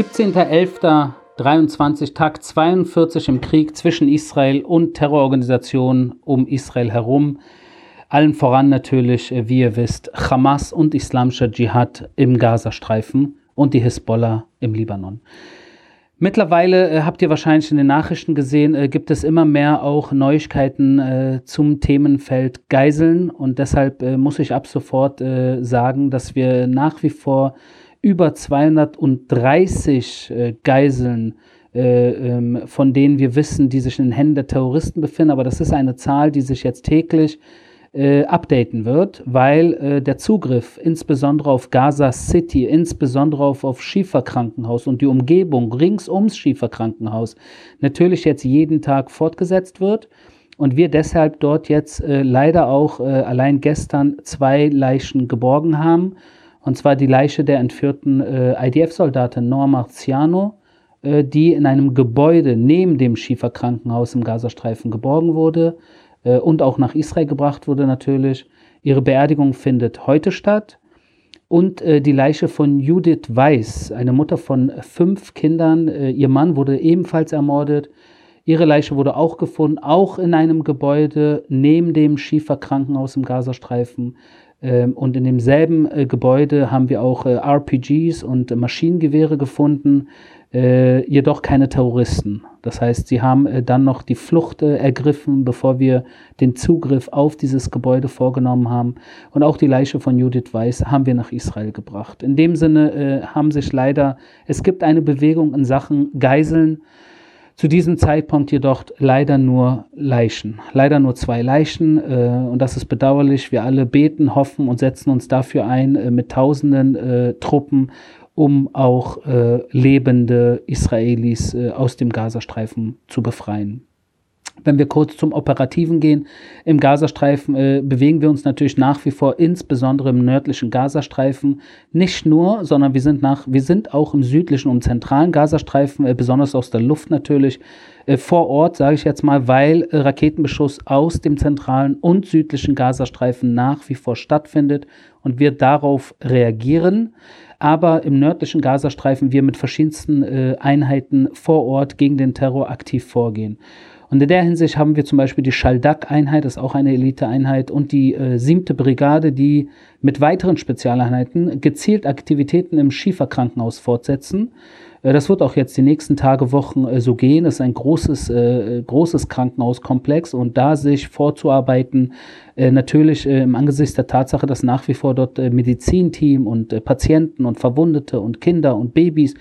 17.11.23, Tag 42 im Krieg zwischen Israel und Terrororganisationen um Israel herum. Allen voran natürlich, äh, wie ihr wisst, Hamas und Islamischer Dschihad im Gazastreifen und die Hisbollah im Libanon. Mittlerweile äh, habt ihr wahrscheinlich in den Nachrichten gesehen, äh, gibt es immer mehr auch Neuigkeiten äh, zum Themenfeld Geiseln und deshalb äh, muss ich ab sofort äh, sagen, dass wir nach wie vor über 230 äh, Geiseln ähm, von denen wir wissen, die sich in den Händen der Terroristen befinden, aber das ist eine Zahl, die sich jetzt täglich äh, updaten wird, weil äh, der Zugriff insbesondere auf Gaza City, insbesondere auf, auf Schieferkrankenhaus und die Umgebung rings ums Schieferkrankenhaus natürlich jetzt jeden Tag fortgesetzt wird und wir deshalb dort jetzt äh, leider auch äh, allein gestern zwei Leichen geborgen haben. Und zwar die Leiche der entführten äh, IDF-Soldatin Noah Marciano, äh, die in einem Gebäude neben dem Schieferkrankenhaus im Gazastreifen geborgen wurde äh, und auch nach Israel gebracht wurde natürlich. Ihre Beerdigung findet heute statt. Und äh, die Leiche von Judith Weiß, eine Mutter von fünf Kindern. Äh, ihr Mann wurde ebenfalls ermordet. Ihre Leiche wurde auch gefunden, auch in einem Gebäude neben dem Schieferkrankenhaus im Gazastreifen. Ähm, und in demselben äh, Gebäude haben wir auch äh, RPGs und Maschinengewehre gefunden, äh, jedoch keine Terroristen. Das heißt, sie haben dann noch die Flucht ergriffen, bevor wir den Zugriff auf dieses Gebäude vorgenommen haben. Und auch die Leiche von Judith Weiß haben wir nach Israel gebracht. In dem Sinne haben sich leider, es gibt eine Bewegung in Sachen Geiseln. Zu diesem Zeitpunkt jedoch leider nur Leichen. Leider nur zwei Leichen äh, und das ist bedauerlich. Wir alle beten, hoffen und setzen uns dafür ein äh, mit tausenden äh, Truppen um auch äh, lebende Israelis äh, aus dem Gazastreifen zu befreien. Wenn wir kurz zum Operativen gehen, im Gazastreifen äh, bewegen wir uns natürlich nach wie vor insbesondere im nördlichen Gazastreifen. Nicht nur, sondern wir sind, nach, wir sind auch im südlichen und zentralen Gazastreifen, äh, besonders aus der Luft natürlich, äh, vor Ort, sage ich jetzt mal, weil äh, Raketenbeschuss aus dem zentralen und südlichen Gazastreifen nach wie vor stattfindet und wir darauf reagieren aber im nördlichen Gazastreifen wir mit verschiedensten äh, Einheiten vor Ort gegen den Terror aktiv vorgehen. Und in der Hinsicht haben wir zum Beispiel die Schaldak-Einheit, das ist auch eine Elite-Einheit, und die äh, siebte Brigade, die mit weiteren Spezialeinheiten gezielt Aktivitäten im Schieferkrankenhaus fortsetzen. Äh, das wird auch jetzt die nächsten Tage, Wochen äh, so gehen. Das ist ein großes, äh, großes Krankenhauskomplex und da sich vorzuarbeiten, natürlich im Angesicht der Tatsache, dass nach wie vor dort Medizinteam und Patienten und Verwundete und Kinder und Babys,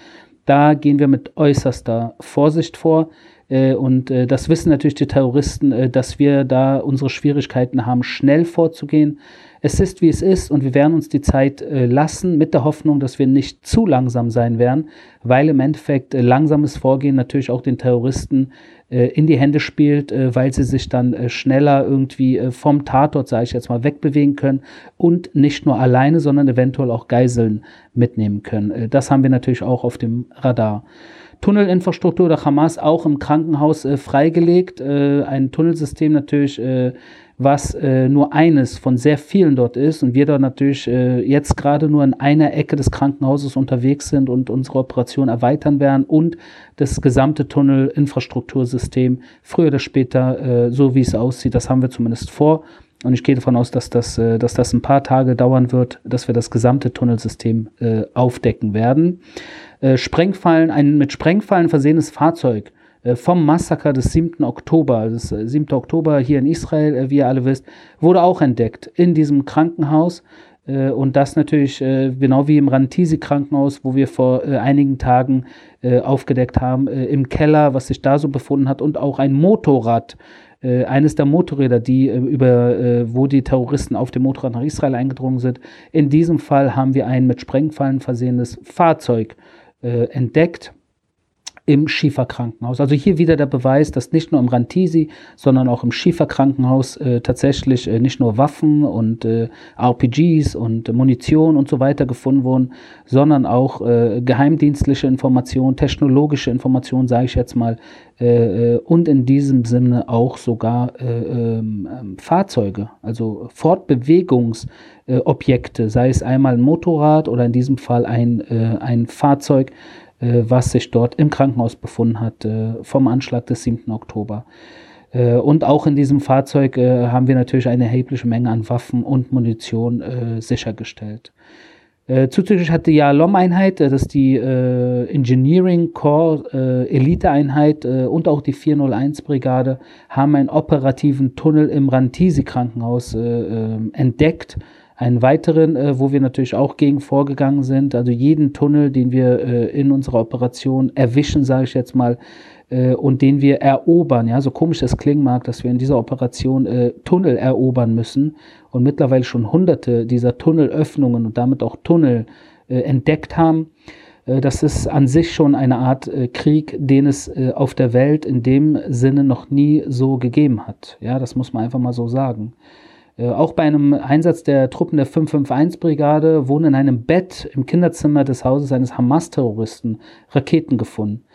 da gehen wir mit äußerster Vorsicht vor. Und das wissen natürlich die Terroristen, dass wir da unsere Schwierigkeiten haben, schnell vorzugehen es ist, wie es ist und wir werden uns die Zeit äh, lassen mit der Hoffnung, dass wir nicht zu langsam sein werden, weil im Endeffekt äh, langsames Vorgehen natürlich auch den Terroristen äh, in die Hände spielt, äh, weil sie sich dann äh, schneller irgendwie äh, vom Tatort, sage ich jetzt mal, wegbewegen können und nicht nur alleine, sondern eventuell auch Geiseln mitnehmen können. das haben wir natürlich auch auf dem Radar. Tunnelinfrastruktur der Hamas auch im Krankenhaus äh, freigelegt. Äh, ein Tunnelsystem natürlich äh, was äh, nur eines von sehr vielen dort ist und wir dort natürlich äh, jetzt gerade nur in einer Ecke des Krankenhauses unterwegs sind und unsere Operation erweitern werden und das gesamte Tunnelinfrastruktursystem früher oder später, äh, so wie es aussieht, das haben wir zumindest vor. Und ich gehe davon aus, dass das, dass das ein paar Tage dauern wird, dass wir das gesamte Tunnelsystem aufdecken werden. Äh, Sprengfallen, ein mit Sprengfallen versehenes Fahrzeug äh, vom Massaker des 7. Oktober, das 7. Äh, Oktober hier in Israel, wie ihr alle wisst, wurde auch entdeckt in diesem Krankenhaus. Und das natürlich genau wie im Rantisi-Krankenhaus, wo wir vor einigen Tagen aufgedeckt haben, im Keller, was sich da so befunden hat, und auch ein Motorrad, eines der Motorräder, die über, wo die Terroristen auf dem Motorrad nach Israel eingedrungen sind. In diesem Fall haben wir ein mit Sprengfallen versehenes Fahrzeug entdeckt im Schieferkrankenhaus. Also hier wieder der Beweis, dass nicht nur im Rantisi, sondern auch im Schieferkrankenhaus äh, tatsächlich äh, nicht nur Waffen und äh, RPGs und Munition und so weiter gefunden wurden, sondern auch äh, geheimdienstliche Informationen, technologische Informationen, sage ich jetzt mal, äh, äh, und in diesem Sinne auch sogar ähm, ähm, Fahrzeuge, also Fortbewegungsobjekte, sei es einmal ein Motorrad oder in diesem Fall ein, ein Fahrzeug, was sich dort im Krankenhaus befunden hat vom Anschlag des 7. Oktober. Und auch in diesem Fahrzeug haben wir natürlich eine erhebliche Menge an Waffen und Munition sichergestellt. Äh, zuzüglich hat die Yalom-Einheit, äh, das ist die äh, Engineering Corps äh, Elite-Einheit äh, und auch die 401-Brigade, haben einen operativen Tunnel im Rantisi-Krankenhaus äh, ähm, entdeckt. Einen weiteren, äh, wo wir natürlich auch gegen vorgegangen sind. Also jeden Tunnel, den wir äh, in unserer Operation erwischen, sage ich jetzt mal, äh, und den wir erobern. Ja, so komisch es klingen mag, dass wir in dieser Operation äh, Tunnel erobern müssen und mittlerweile schon hunderte dieser Tunnelöffnungen und damit auch Tunnel äh, entdeckt haben. Äh, das ist an sich schon eine Art Krieg, den es auf der Welt in dem Sinne noch nie so gegeben hat. Ja, das muss man einfach mal so sagen. Auch bei einem Einsatz der Truppen der 551-Brigade wurden in einem Bett im Kinderzimmer des Hauses eines Hamas-Terroristen Raketen gefunden.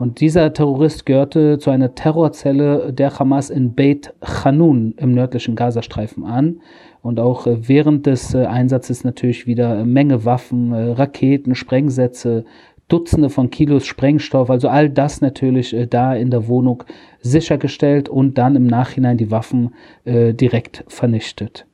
Und dieser Terrorist gehörte zu einer Terrorzelle der Hamas in Beit Hanun im nördlichen Gazastreifen an. Und auch äh, während des äh, Einsatzes natürlich wieder Menge Waffen, äh, Raketen, Sprengsätze, Dutzende von Kilos Sprengstoff, also all das natürlich da in der Wohnung sichergestellt und dann im Nachhinein die Waffen direkt vernichtet.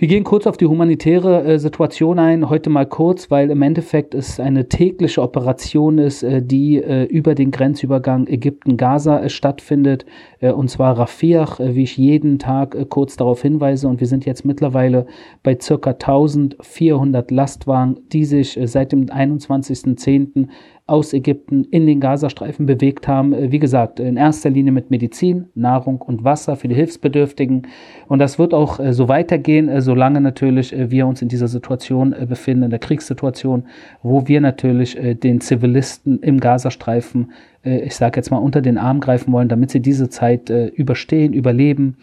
Wir gehen kurz auf die humanitäre äh, Situation ein, heute mal kurz, weil im Endeffekt es eine tägliche Operation ist, äh, die äh, über den Grenzübergang Ägypten-Gaza äh, stattfindet, äh, und zwar Rafiach, äh, wie ich jeden Tag kurz darauf hinweise. Und wir sind jetzt mittlerweile bei circa 1400 Lastwagen, die sich seit dem 21.10 aus Ägypten in den Gazastreifen bewegt haben. Äh, wie gesagt, in erster Linie mit Medizin, Nahrung und Wasser für die Hilfsbedürftigen. Und das wird auch äh, so weitergehen, äh, solange natürlich wir uns in dieser Situation befinden, in der Kriegssituation, wo wir natürlich den Zivilisten im Gazastreifen, ich sage jetzt mal, unter den Arm greifen wollen, damit sie diese Zeit überstehen, überleben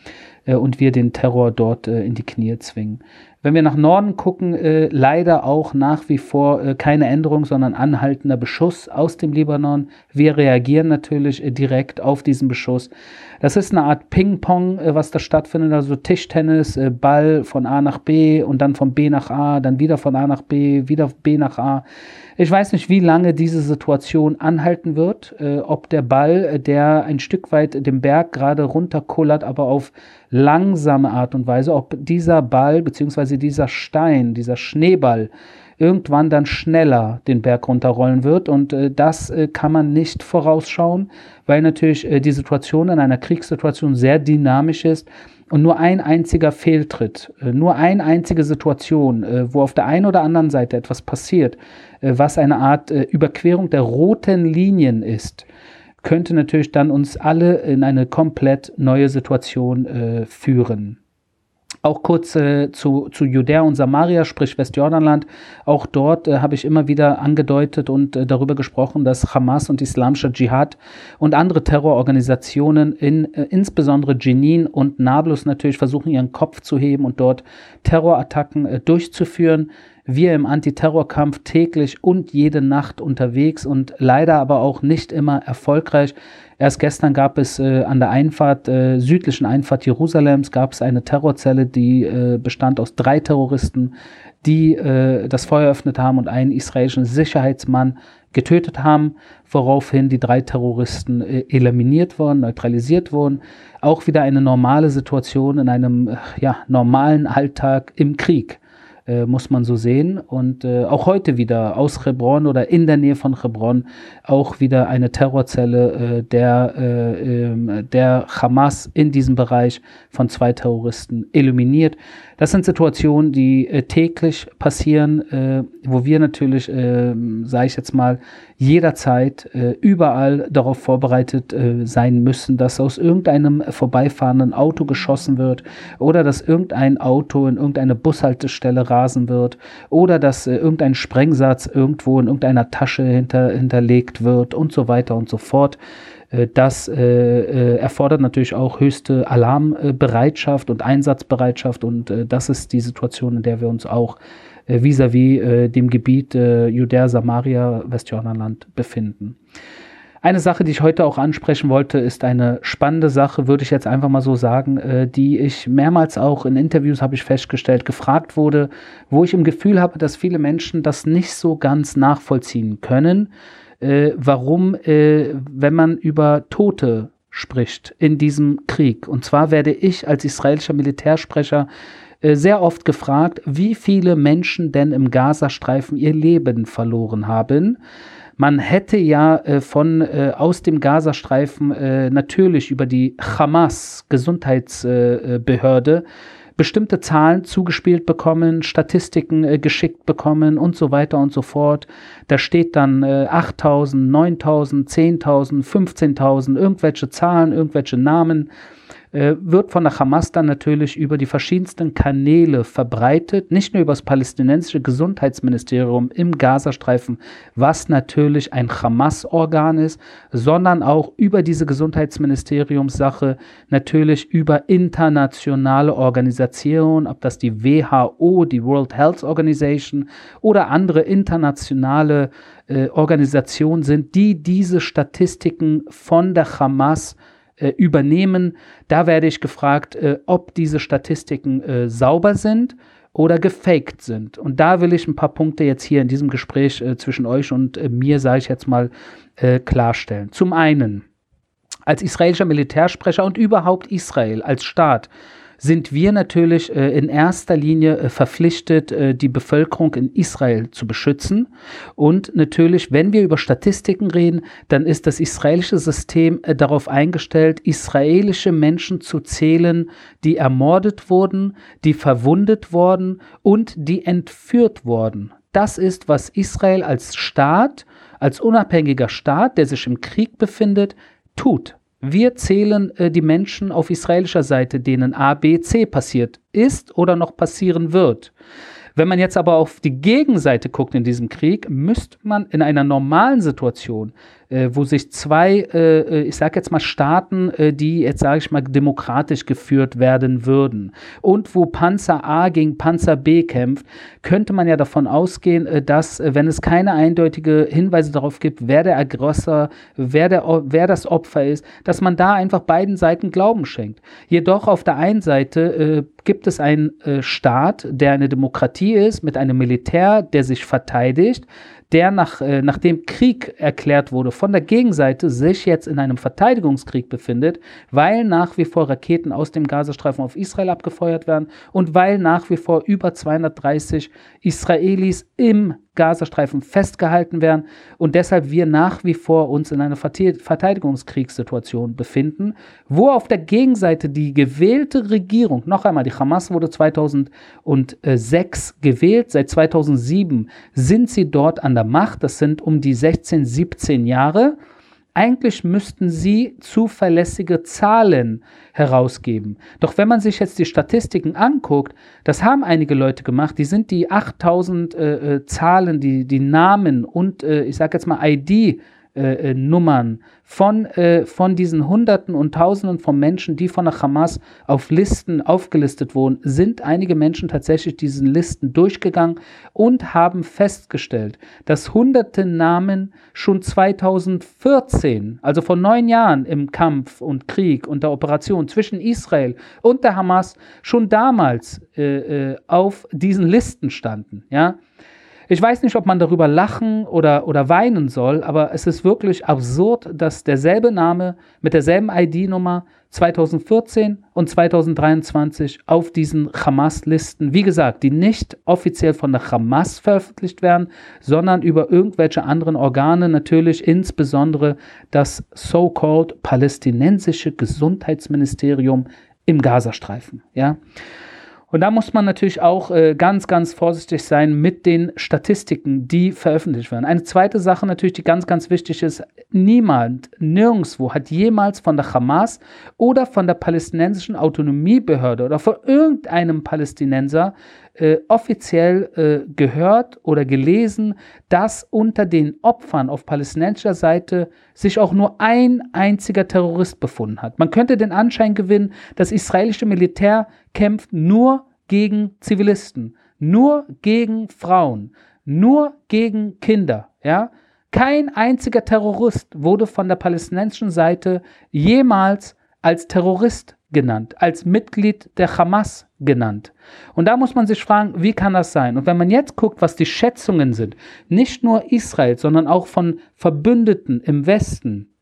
und wir den Terror dort in die Knie zwingen. Wenn wir nach Norden gucken, äh, leider auch nach wie vor äh, keine Änderung, sondern anhaltender Beschuss aus dem Libanon. Wir reagieren natürlich äh, direkt auf diesen Beschuss. Das ist eine Art Ping-Pong, äh, was da stattfindet, also Tischtennis, äh, Ball von A nach B und dann von B nach A, dann wieder von A nach B, wieder B nach A. Ich weiß nicht, wie lange diese Situation anhalten wird, äh, ob der Ball, der ein Stück weit den Berg gerade runterkullert, aber auf langsame Art und Weise, ob dieser Ball bzw. dieser Stein, dieser Schneeball irgendwann dann schneller den Berg runterrollen wird. Und äh, das äh, kann man nicht vorausschauen, weil natürlich äh, die Situation in einer Kriegssituation sehr dynamisch ist und nur ein einziger Fehltritt, äh, nur eine einzige Situation, äh, wo auf der einen oder anderen Seite etwas passiert, äh, was eine Art Überquerung der roten Linien ist, könnte natürlich dann uns alle in eine komplett neue Situation führen. Auch kurz äh, zu, zu Judäa und Samaria, sprich Westjordanland. Auch dort äh, habe ich immer wieder angedeutet und äh, darüber gesprochen, dass Hamas und Islamischer Dschihad und andere Terrororganisationen in äh, insbesondere Jenin und Nablus natürlich versuchen, ihren Kopf zu heben und dort Terrorattacken äh, durchzuführen wir im Antiterrorkampf täglich und jede Nacht unterwegs und leider aber auch nicht immer erfolgreich. Erst gestern gab es äh, an der Einfahrt, äh, südlichen Einfahrt Jerusalems, gab es eine Terrorzelle, die äh, bestand aus drei Terroristen, die äh, das Feuer eröffnet haben und einen israelischen Sicherheitsmann getötet haben, woraufhin die drei Terroristen äh, eliminiert wurden, neutralisiert wurden. Auch wieder eine normale Situation in einem äh, ja, normalen Alltag im Krieg äh, muss man so sehen. Und äh, auch heute wieder aus Hebron oder in der Nähe von Hebron auch wieder eine Terrorzelle äh, der, äh, ähm, der Hamas in diesem Bereich von zwei Terroristen eliminiert. Das sind Situationen, die äh, täglich passieren, äh, wo wir natürlich, äh, sage ich jetzt mal, jederzeit äh, überall darauf vorbereitet äh, sein müssen, dass aus irgendeinem vorbeifahrenden Auto geschossen wird oder dass irgendein Auto in irgendeine Bushaltestelle rasen wird oder dass äh, irgendein Sprengsatz irgendwo in irgendeiner Tasche hinter, hinterlegt wird und so weiter und so fort. Äh, das äh, äh, erfordert natürlich auch höchste Alarmbereitschaft und Einsatzbereitschaft und das ist die Situation, in der wir uns auch vis-à-vis -vis, dem Gebiet Judäa, Samaria, Westjordanland befinden. Eine Sache, die ich heute auch ansprechen wollte, ist eine spannende Sache, würde ich jetzt einfach mal so sagen, die ich mehrmals auch in Interviews habe ich festgestellt, gefragt wurde, wo ich im Gefühl habe, dass viele Menschen das nicht so ganz nachvollziehen können äh, warum, äh, wenn man über Tote spricht in diesem Krieg. Und zwar werde ich als israelischer Militärsprecher äh, sehr oft gefragt, wie viele Menschen denn im Gazastreifen ihr Leben verloren haben. Man hätte ja äh, von äh, aus dem Gazastreifen natürlich über die Hamas Gesundheitsbehörde bestimmte Zahlen zugespielt bekommen, Statistiken äh, geschickt bekommen und so weiter und so fort. Da steht dann äh, 8000, 9000, 10.000, 15.000, irgendwelche Zahlen, irgendwelche Namen äh, wird von der Hamas dann natürlich über die verschiedensten Kanäle verbreitet, nicht nur über das palästinensische Gesundheitsministerium im Gazastreifen, was natürlich ein Hamas-Organ ist, sondern auch über diese Gesundheitsministeriumssache natürlich über internationale Organisationen, ob das die WHO, die World Health Organization oder andere internationale äh, Organisationen sind, die diese Statistiken von der Hamas äh, übernehmen. Da werde ich gefragt, äh, ob diese Statistiken äh, sauber sind oder gefaked sind. Und da will ich ein paar Punkte jetzt hier in diesem Gespräch äh, zwischen euch und äh, mir, sage ich jetzt mal, äh, klarstellen. Zum einen, als israelischer Militärsprecher und überhaupt Israel als Staat sind wir natürlich äh, in erster Linie äh, verpflichtet, äh, die Bevölkerung in Israel zu beschützen. Und natürlich, wenn wir über Statistiken reden, dann ist das israelische System darauf eingestellt, israelische Menschen zu zählen, die ermordet wurden, die verwundet wurden und die entführt wurden. Das ist, was Israel als Staat, als unabhängiger Staat, der sich im Krieg befindet, tut. Wir zählen äh, die Menschen auf israelischer Seite, denen A, B, C passiert ist oder noch passieren wird. Wenn man jetzt aber auf die Gegenseite guckt in diesem Krieg, müsste man in einer normalen Situation wo sich zwei, äh, äh, ich sage jetzt mal Staaten, äh, die jetzt sage ich mal demokratisch geführt werden würden und wo Panzer A gegen Panzer B kämpft, könnte man ja davon ausgehen, äh, dass äh, wenn es keine eindeutige Hinweise darauf gibt, wer der Aggressor, wer, der, wer das Opfer ist, dass man da einfach beiden Seiten Glauben schenkt. Jedoch auf der einen Seite gibt es einen Staat, der eine Demokratie ist, mit einem Militär, der sich verteidigt, der nach, äh, nachdem Krieg erklärt wurde von der Gegenseite, sich jetzt in einem Verteidigungskrieg befindet, weil nach wie vor Raketen aus dem Gazastreifen auf Israel abgefeuert werden und weil nach wie vor über 230 Israelis im Gazastreifen festgehalten werden und deshalb wir nach wie vor uns in einer Verteidigungskriegssituation befinden, wo auf der Gegenseite die gewählte Regierung, noch einmal, die Hamas wurde 2006 gewählt, seit 2007 sind sie dort an der Macht, das sind um die 16, 17 Jahre eigentlich müssten sie zuverlässige Zahlen herausgeben. Doch wenn man sich jetzt die Statistiken anguckt, das haben einige Leute gemacht, die sind die 8000 äh, äh, Zahlen, die, die Namen und äh, ich sage jetzt mal ID äh, äh, Nummern von, äh, von diesen Hunderten und Tausenden von Menschen, die von der Hamas auf Listen aufgelistet wurden, sind einige Menschen tatsächlich diesen Listen durchgegangen und haben festgestellt, dass hunderte Namen schon 2014, also vor neun Jahren im Kampf und Krieg und der Operation zwischen Israel und der Hamas, schon damals äh, äh auf diesen Listen standen. Ja? Ich weiß nicht, ob man darüber lachen oder, oder weinen soll, aber es ist wirklich absurd, dass derselbe Name mit derselben ID-Nummer 2014 und 2023 auf diesen Hamas-Listen, wie gesagt, die nicht offiziell von der Hamas veröffentlicht werden, sondern über irgendwelche anderen Organe, natürlich insbesondere das so-called palästinensische Gesundheitsministerium im Gazastreifen. Ja. Und da muss man natürlich auch äh, ganz, ganz vorsichtig sein mit den Statistiken, die veröffentlicht werden. Eine zweite Sache natürlich, die ganz, ganz wichtig ist, niemand, nirgendwo hat jemals von der Hamas oder von der palästinensischen Autonomiebehörde oder von irgendeinem Palästinenser äh, offiziell äh, gehört oder gelesen, dass unter den Opfern auf palästinensischer Seite sich auch nur ein einziger Terrorist befunden hat. Man könnte den Anschein gewinnen, das israelische Militär kämpft nur gegen Zivilisten, nur gegen Frauen, nur gegen Kinder, ja? Kein einziger Terrorist wurde von der palästinensischen Seite jemals als Terrorist genannt, als Mitglied der Hamas genannt. Und da muss man sich fragen, wie kann das sein? Und wenn man jetzt guckt, was die Schätzungen sind, nicht nur Israel, sondern auch von Verbündeten im Westen,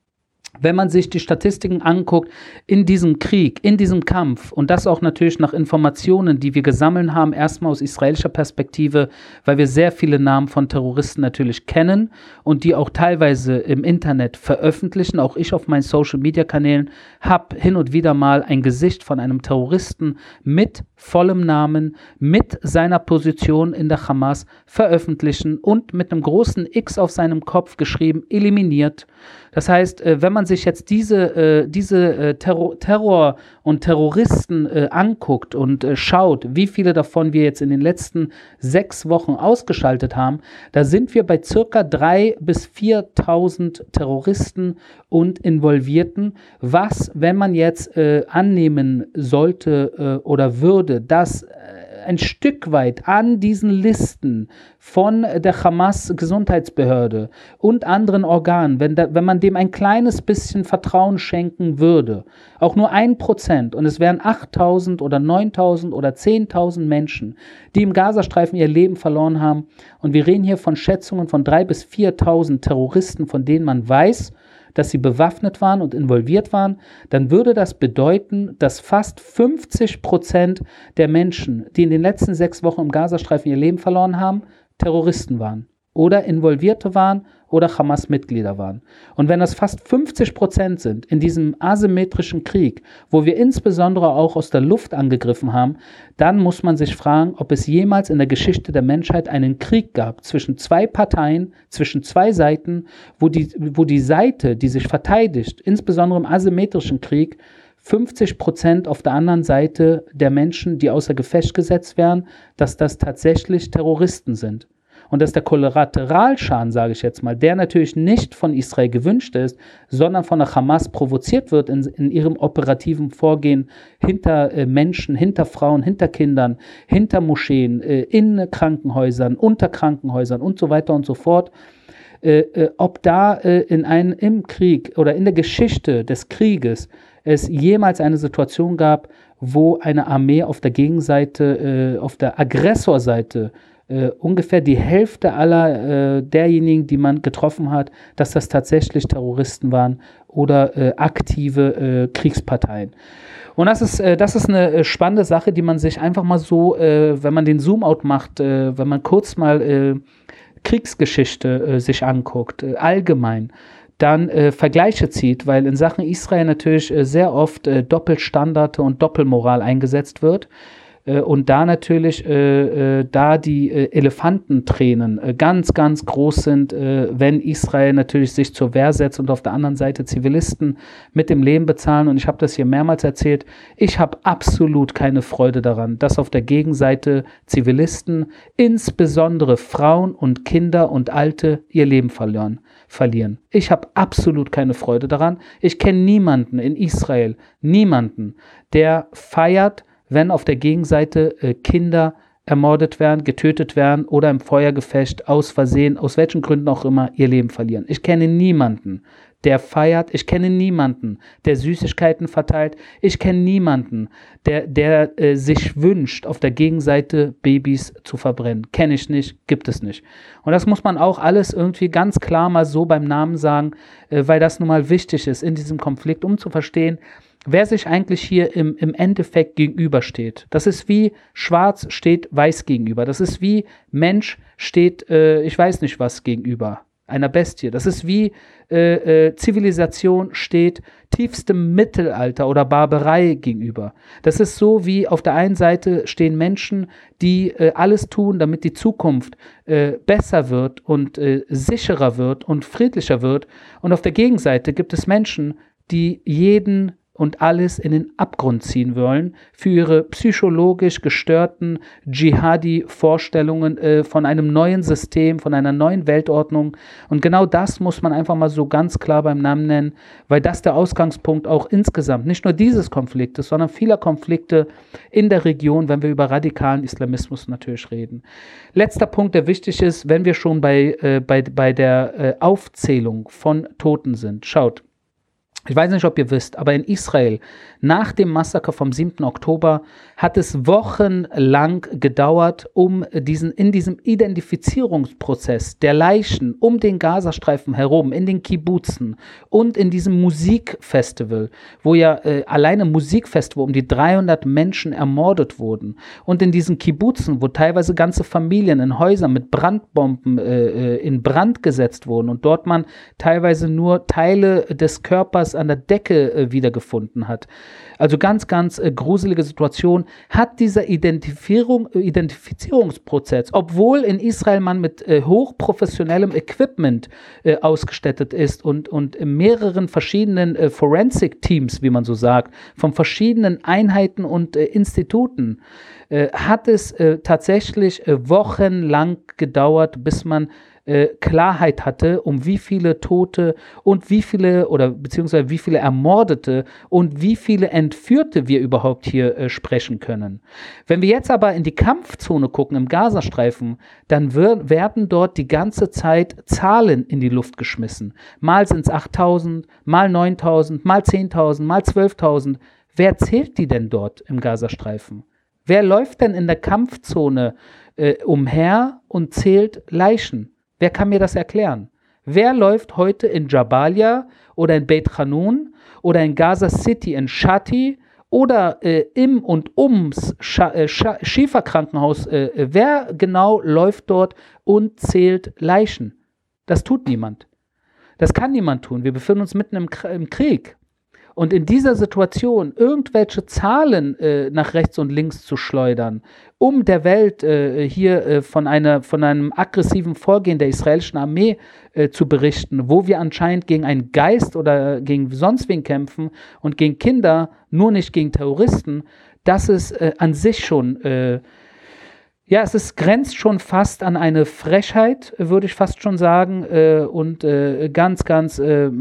wenn man sich die Statistiken anguckt in diesem Krieg, in diesem Kampf und das auch natürlich nach Informationen, die wir gesammelt haben, erstmal aus israelischer Perspektive, weil wir sehr viele Namen von Terroristen natürlich kennen und die auch teilweise im Internet veröffentlichen. Auch ich auf meinen Social-Media-Kanälen habe hin und wieder mal ein Gesicht von einem Terroristen mit vollem Namen, mit seiner Position in der Hamas veröffentlichen und mit einem großen X auf seinem Kopf geschrieben, eliminiert. Das heißt, äh, wenn man sich jetzt diese, äh, diese äh, Terror, Terror und Terroristen anguckt und schaut, wie viele davon wir jetzt in den letzten sechs Wochen ausgeschaltet haben, da sind wir bei circa 3.000 bis 4.000 Terroristen und Involvierten, was, wenn man jetzt annehmen sollte oder würde, dass ein Stück weit an diesen Listen von der Hamas-Gesundheitsbehörde und anderen Organen, wenn, da, wenn man dem ein kleines bisschen Vertrauen schenken würde, auch nur ein Prozent, und es wären 8000 oder 9000 oder 10.000 Menschen, die im Gazastreifen ihr Leben verloren haben, und wir reden hier von Schätzungen von 3.000 bis 4.000 Terroristen, von denen man weiß, dass sie bewaffnet waren und involviert waren, dann würde das bedeuten, dass fast 50 Prozent der Menschen, die in den letzten sechs Wochen im Gazastreifen ihr Leben verloren haben, Terroristen waren oder Involvierte waren oder Hamas-Mitglieder waren. Und wenn das fast 50 Prozent sind in diesem asymmetrischen Krieg, wo wir insbesondere auch aus der Luft angegriffen haben, dann muss man sich fragen, ob es jemals in der Geschichte der Menschheit einen Krieg gab zwischen zwei Parteien, zwischen zwei Seiten, wo die, wo die Seite, die sich verteidigt, insbesondere im asymmetrischen Krieg, 50 Prozent auf der anderen Seite der Menschen, die außer Gefecht gesetzt werden, dass das tatsächlich Terroristen sind und dass der Kollateralschaden, sage ich jetzt mal, der natürlich nicht von Israel gewünscht ist, sondern von der Hamas provoziert wird in, in ihrem operativen Vorgehen hinter äh, Menschen, hinter Frauen, hinter Kindern, hinter Moscheen, äh, in Krankenhäusern, unter Krankenhäusern und so weiter und so fort. Äh, äh ob da äh, in einem, im Krieg oder in der Geschichte des Krieges es jemals eine Situation gab, wo eine Armee auf der Gegenseite, äh, auf der Aggressorseite äh, ungefähr die Hälfte aller äh, derjenigen, die man getroffen hat, dass das tatsächlich Terroristen waren oder äh, aktive äh, Kriegsparteien. Und das ist, äh, das ist eine spannende Sache, die man sich einfach mal so, wenn man den Zoom-out macht, wenn man kurz mal Kriegsgeschichte sich anguckt, allgemein, dann äh, Vergleiche zieht, weil in Sachen Israel natürlich äh, sehr oft äh, Doppelstandards und Doppelmoral eingesetzt wird. Äh, und da natürlich, äh, äh, da die Elefantentränen ganz, ganz groß sind, wenn Israel natürlich sich zur Wehr setzt und auf der anderen Seite Zivilisten mit dem Leben bezahlen. Und ich habe das hier mehrmals erzählt. Ich habe absolut keine Freude daran, dass auf der Gegenseite Zivilisten, insbesondere Frauen und Kinder und Alte, ihr Leben verlieren. verlieren. Ich habe absolut keine Freude daran. Ich kenne niemanden in Israel, niemanden, der feiert, wenn auf der Gegenseite äh, Kinder ermordet werden, getötet werden oder im Feuergefecht aus Versehen, aus welchen Gründen auch immer, ihr Leben verlieren. Ich kenne niemanden, der feiert. Ich kenne niemanden, der Süßigkeiten verteilt. Ich kenne niemanden, der, der äh, sich wünscht, auf der Gegenseite Babys zu verbrennen. Kenne ich nicht, gibt es nicht. Und das muss man auch alles irgendwie ganz klar mal so beim Namen sagen, äh, weil das nun mal wichtig ist in diesem Konflikt, um zu verstehen, wer sich eigentlich hier im, im Endeffekt gegenübersteht. Das ist wie Schwarz steht Weiß gegenüber. Das ist wie Mensch steht, äh, ich weiß nicht was gegenüber, einer Bestie. Das ist wie äh, äh, Zivilisation steht tiefstem Mittelalter oder Barbarei gegenüber. Das ist so wie auf der einen Seite stehen Menschen, die äh, alles tun, damit die Zukunft äh, besser wird und äh, sicherer wird und friedlicher wird. Und auf der Gegenseite gibt es Menschen, die jeden und alles in den Abgrund ziehen wollen für ihre psychologisch gestörten Dschihadi-Vorstellungen äh, von einem neuen System, von einer neuen Weltordnung. Und genau das muss man einfach mal so ganz klar beim Namen nennen, weil das der Ausgangspunkt auch insgesamt, nicht nur dieses Konfliktes, sondern vieler Konflikte in der Region, wenn wir über radikalen Islamismus natürlich reden. Letzter Punkt, der wichtig ist, wenn wir schon bei, äh, bei, bei der äh, Aufzählung von Toten sind. Schaut, Ich weiß nicht, ob ihr wisst, aber in Israel nach dem Massaker vom 7. Oktober hat es wochenlang gedauert, um diesen, in diesem Identifizierungsprozess der Leichen um den Gazastreifen herum, in den Kibbutzen und in diesem Musikfestival, wo ja äh, alleine Musikfestival um die 300 Menschen ermordet wurden und in diesen Kibbutzen, wo teilweise ganze Familien in Häusern mit Brandbomben äh, äh in Brand gesetzt wurden und dort man teilweise nur Teile des Körpers an der Decke äh, wiedergefunden hat. Also ganz, ganz äh, gruselige Situation. Hat dieser Identifizierung, äh, Identifizierungsprozess, obwohl in Israel man mit äh, hochprofessionellem Equipment äh, ausgestattet ist und, und mehreren verschiedenen äh, Forensic-Teams, wie man so sagt, von verschiedenen Einheiten und Instituten, hat es tatsächlich wochenlang gedauert, bis man äh, Klarheit hatte, um wie viele Tote und wie viele oder beziehungsweise wie viele Ermordete und wie viele Entführte wir überhaupt hier äh, sprechen können. Wenn wir jetzt aber in die Kampfzone gucken im Gazastreifen, dann wird, werden dort die ganze Zeit Zahlen in die Luft geschmissen. Mal sind es 8000, mal 9000, mal 10.000, mal 12.000. Wer zählt die denn dort im Gazastreifen? Wer läuft denn in der Kampfzone äh, umher und zählt Leichen? Wer kann mir das erklären? Wer läuft heute in Jabalia oder in Beit Hanun oder in Gaza City in Shati oder äh, im und ums Scha äh, Schieferkrankenhaus? Äh, wer genau läuft dort und zählt Leichen? Das tut niemand. Das kann niemand tun. Wir befinden uns mitten im Krieg. Und in dieser Situation irgendwelche Zahlen äh, nach rechts und links zu schleudern, um der Welt äh, hier äh, von, einer, von einem aggressiven Vorgehen der israelischen Armee äh, zu berichten, wo wir anscheinend gegen einen Geist oder gegen sonst wen kämpfen und gegen Kinder, nur nicht gegen Terroristen, das ist äh, an sich schon äh, ja, es ist, grenzt schon fast an eine Frechheit, würde ich fast schon sagen, äh, und äh, ganz, ganz äh,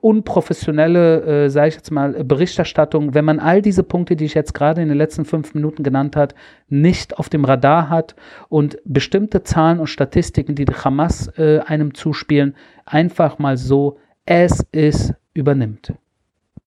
unprofessionelle, äh, sage ich jetzt mal, Berichterstattung, wenn man all diese Punkte, die ich jetzt gerade in den letzten fünf Minuten genannt hat, nicht auf dem Radar hat und bestimmte Zahlen und Statistiken, die die Hamas äh, einem zuspielen, einfach mal so, es ist übernimmt.